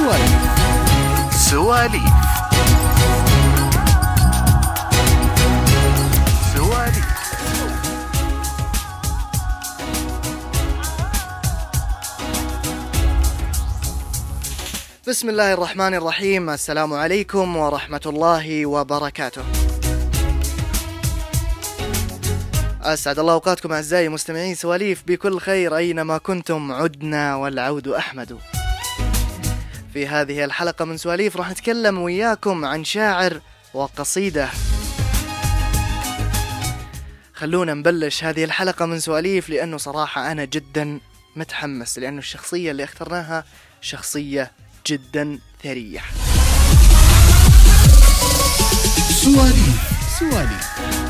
سواليف سواليف. سواليف. بسم الله الرحمن الرحيم. السلام عليكم ورحمة الله وبركاته. أسعد الله أوقاتكم أعزائي مستمعين سواليف. بكل خير أينما كنتم عدنا والعود أحمد. في هذه الحلقة من سواليف راح نتكلم وياكم عن شاعر وقصيدة. خلونا نبلش هذه الحلقة من سواليف لأنه صراحة أنا جدا متحمس لأنه الشخصية اللي اخترناها شخصية جدا ثرية. سواليف سواليف.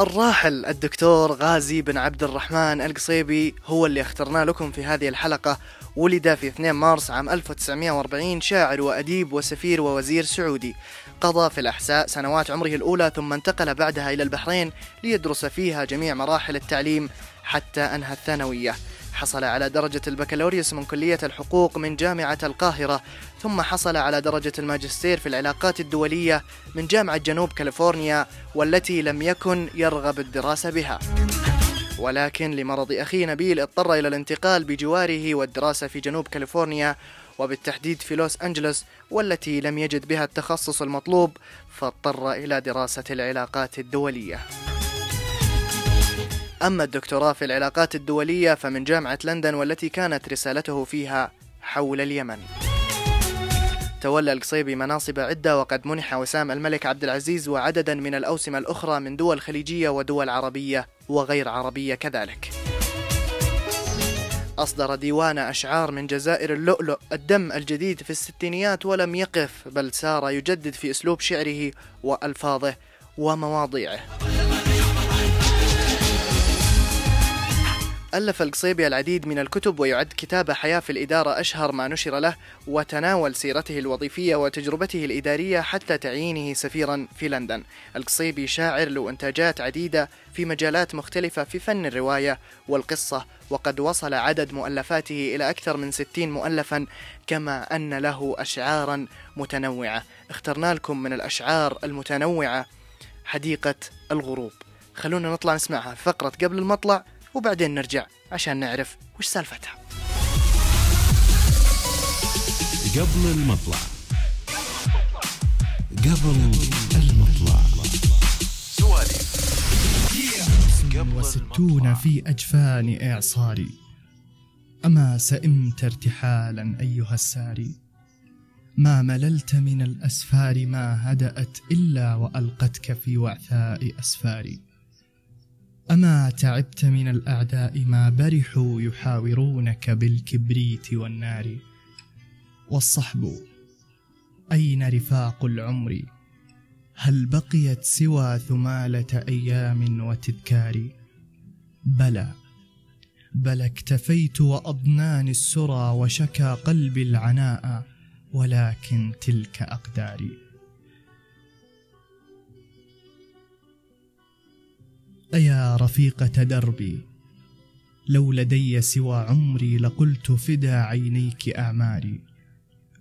الراحل الدكتور غازي بن عبد الرحمن القصيبي هو اللي اخترناه لكم في هذه الحلقة. ولد في 2 مارس عام 1940 شاعر وأديب وسفير ووزير سعودي. قضى في الأحساء سنوات عمره الأولى ثم انتقل بعدها إلى البحرين ليدرس فيها جميع مراحل التعليم حتى أنهى الثانوية. حصل على درجة البكالوريوس من كلية الحقوق من جامعة القاهرة ثم حصل على درجة الماجستير في العلاقات الدولية من جامعة جنوب كاليفورنيا والتي لم يكن يرغب الدراسة بها. ولكن لمرض أخيه نبيل اضطر إلى الانتقال بجواره والدراسة في جنوب كاليفورنيا وبالتحديد في لوس أنجلوس والتي لم يجد بها التخصص المطلوب فاضطر إلى دراسة العلاقات الدولية. أما الدكتوراه في العلاقات الدولية فمن جامعة لندن والتي كانت رسالته فيها حول اليمن. تولى القصيبي مناصب عدة وقد منح وسام الملك عبد العزيز وعددا من الأوسمة الأخرى من دول خليجية ودول عربية وغير عربية كذلك. أصدر ديوان أشعار من جزائر اللؤلؤ الدم الجديد في الستينيات ولم يقف بل سار يجدد في أسلوب شعره وألفاظه ومواضيعه. ألف القصيبي العديد من الكتب ويعد كتاب حياة في الإدارة أشهر ما نشر له وتناول سيرته الوظيفية وتجربته الإدارية حتى تعيينه سفيرا في لندن. القصيبي شاعر له إنتاجات عديدة في مجالات مختلفة في فن الرواية والقصة وقد وصل عدد مؤلفاته إلى أكثر من 60 مؤلفا كما أن له أشعارا متنوعة. اخترنا لكم من الأشعار المتنوعة حديقة الغروب. خلونا نطلع نسمعها. فقرة قبل المطلع وبعدين نرجع عشان نعرف وش سالفتها. قبل المطلع. قبل المطلع. وستون في أجفان إعصاري أما سئمت ارتحالا أيها الساري. ما مللت من الأسفار ما هدأت إلا وألقتك في وعثاء أسفاري. أما تعبت من الأعداء ما برحوا يحاورونك بالكبريت والنار. والصحب أين رفاق العمر؟ هل بقيت سوى ثمالة أيام وتذكار؟ بلى بل اكتفيت وأضناني السرى وشكى قلبي العناء ولكن تلك أقداري. أيا رفيقة دربي لو لدي سوى عمري لقلت فدا عينيك أعماري.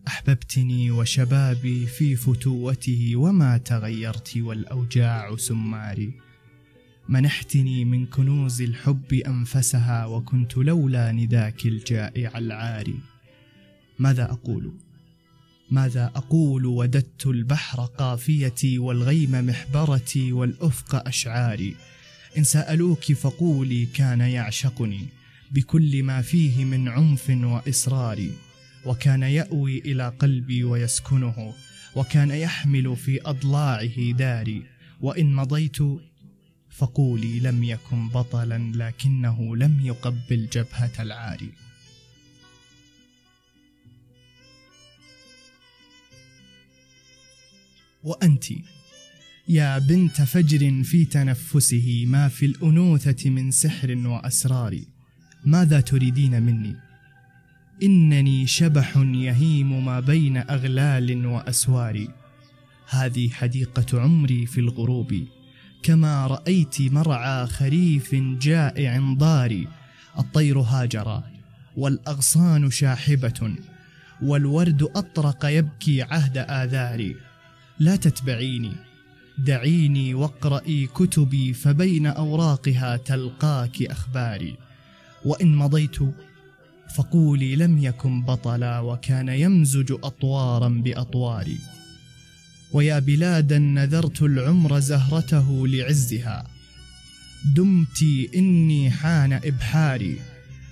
أحببتني وشبابي في فتوته وما تغيرت والأوجاع سماري. منحتني من كنوز الحب أنفسها وكنت لولا نداك الجائع العاري. ماذا أقول؟ ماذا أقول؟ وددت البحر قافيتي والغيم محبرتي والأفق أشعاري. إن سألوك فقولي كان يعشقني بكل ما فيه من عنف وإصرار وكان يأوي إلى قلبي ويسكنه وكان يحمل في أضلاعه داري وإن مضيت فقولي لم يكن بطلا لكنه لم يقبل جبهة العاري وأنتِ؟ يا بنت فجر في تنفسه ما في الأنوثة من سحر وأسرار. ماذا تريدين مني؟ إنني شبح يهيم ما بين أغلال وأسوار. هذه حديقة عمري في الغروب. كما رأيت مرعى خريف جائع ضاري الطير هاجرا والأغصان شاحبة. والورد أطرق يبكي عهد آذاري لا تتبعيني. دعيني واقرئي كتبي فبين أوراقها تلقاك أخباري. وإن مضيت فقولي لم يكن بطلا وكان يمزج أطوارا بأطواري. ويا بلادا نذرت العمر زهرته لعزها. دمت إني حان إبحاري.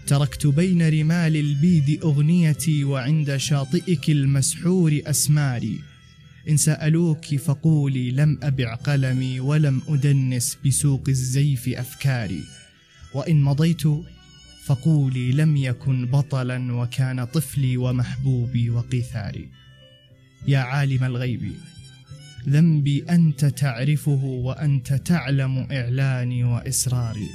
تركت بين رمال البيد أغنيتي وعند شاطئك المسحور أسماري. إن سألوك فقولي لم أبع قلمي ولم أدنس بسوق الزيف أفكاري. وإن مضيت فقولي لم يكن بطلا وكان طفلي ومحبوبي وقيثاري يا عالم الغيب ذنبي أنت تعرفه وأنت تعلم إعلاني وإسراري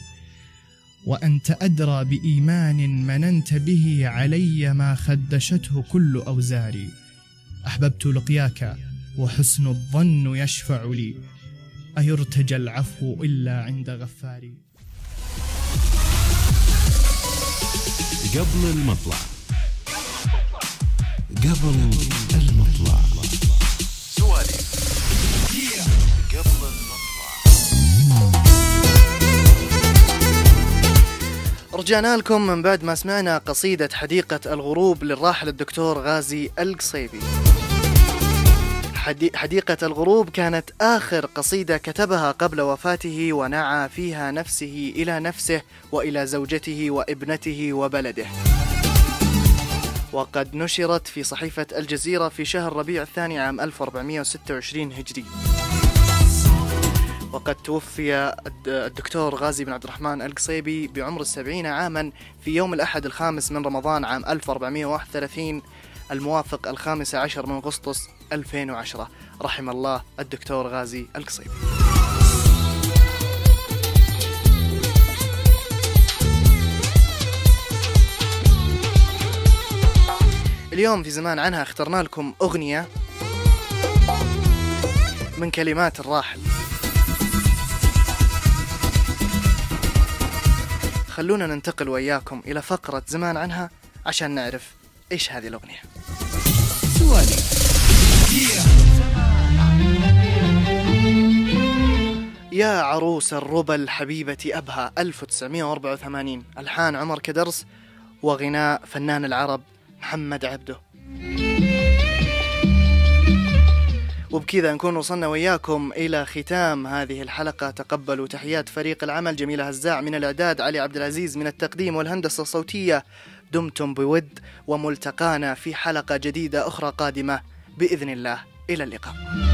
وأنت أدرى بإيمان مننت به علي ما خدشته كل أوزاري. أحببت لقياك وحسن الظن يشفع لي. أيرتجى العفو إلا عند غفاري. قبل المطلع. قبل المطلع. سواليف قبل المطلع. رجعنا لكم من بعد ما سمعنا قصيدة حديقة الغروب للراحل الدكتور غازي القصيبي. حديقة الغروب كانت آخر قصيدة كتبها قبل وفاته ونعى فيها نفسه إلى نفسه وإلى زوجته وابنته وبلده. وقد نشرت في صحيفة الجزيرة في شهر ربيع الثاني عام 1426 هجري. وقد توفي الد- الدكتور غازي بن عبد الرحمن القصيبي بعمر السبعين عاما في يوم الأحد الخامس من رمضان عام 1431 الموافق الخامس عشر من أغسطس 2010 رحم الله الدكتور غازي القصيبي اليوم في زمان عنها اخترنا لكم أغنية من كلمات الراحل. خلونا ننتقل وياكم إلى فقرة زمان عنها عشان نعرف إيش هذه الأغنية. سوالي يا عروس الربا الحبيبة أبهى 1984 ألحان عمر كدرس وغناء فنان العرب محمد عبده. وبكذا نكون وصلنا وياكم إلى ختام هذه الحلقة. تقبلوا تحيات فريق العمل جميلة هزاع من الإعداد علي عبد العزيز من التقديم والهندسة الصوتية. دمتم بود وملتقانا في حلقة جديدة أخرى قادمة. بإذن الله. إلى اللقاء.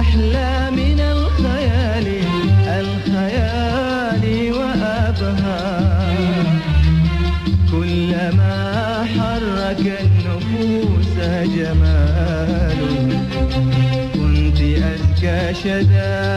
أحلى من الخيال الخيال وأبها كلما حرك النفوس جمال. كنت أزكى شذا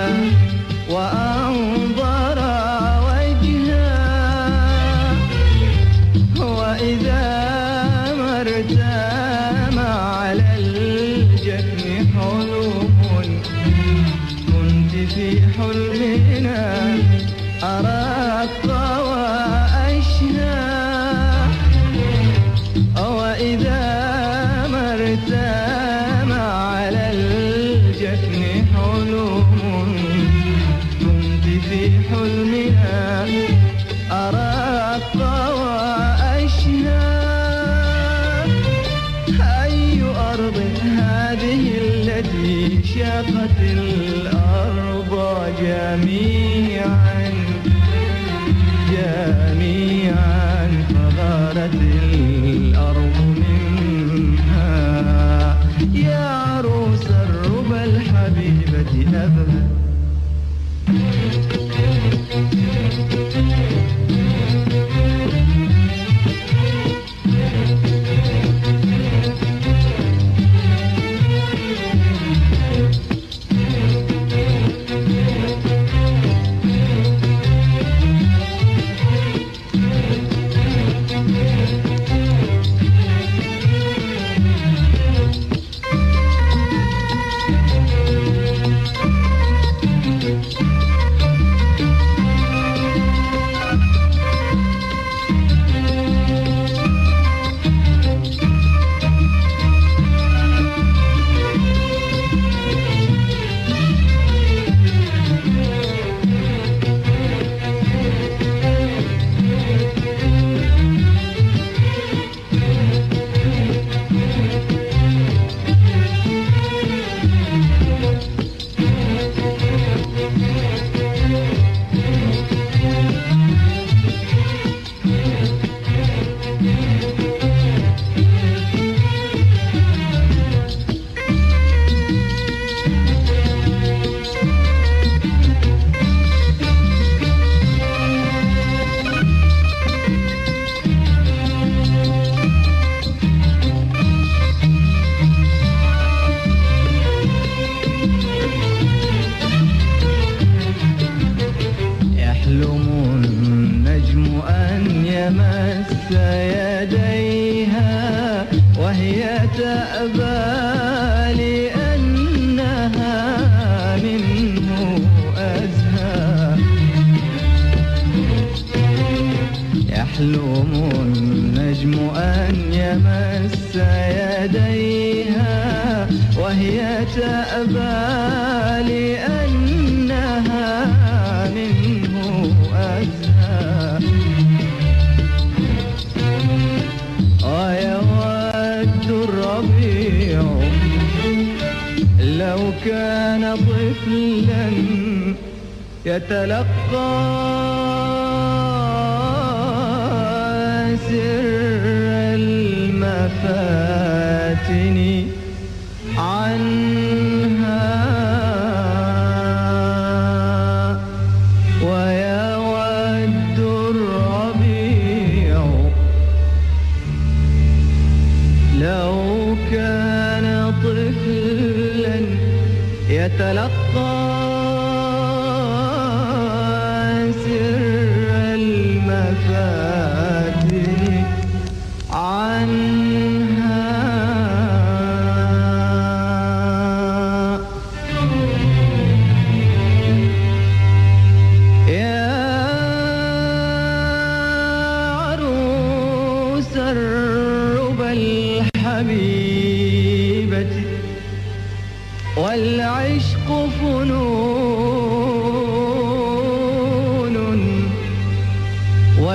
حبيبتي أبدا أن يمس يديها وهي تأبى لأنها منه أسهى ويود الربيع لو كان طفلا يتلقى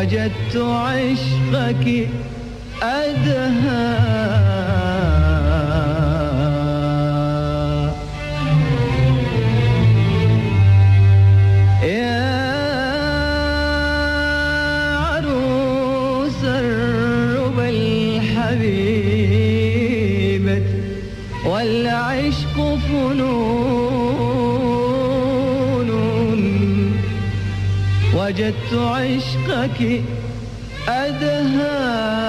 وجدت عشقك أدهى. وجدت عشقك أدهى.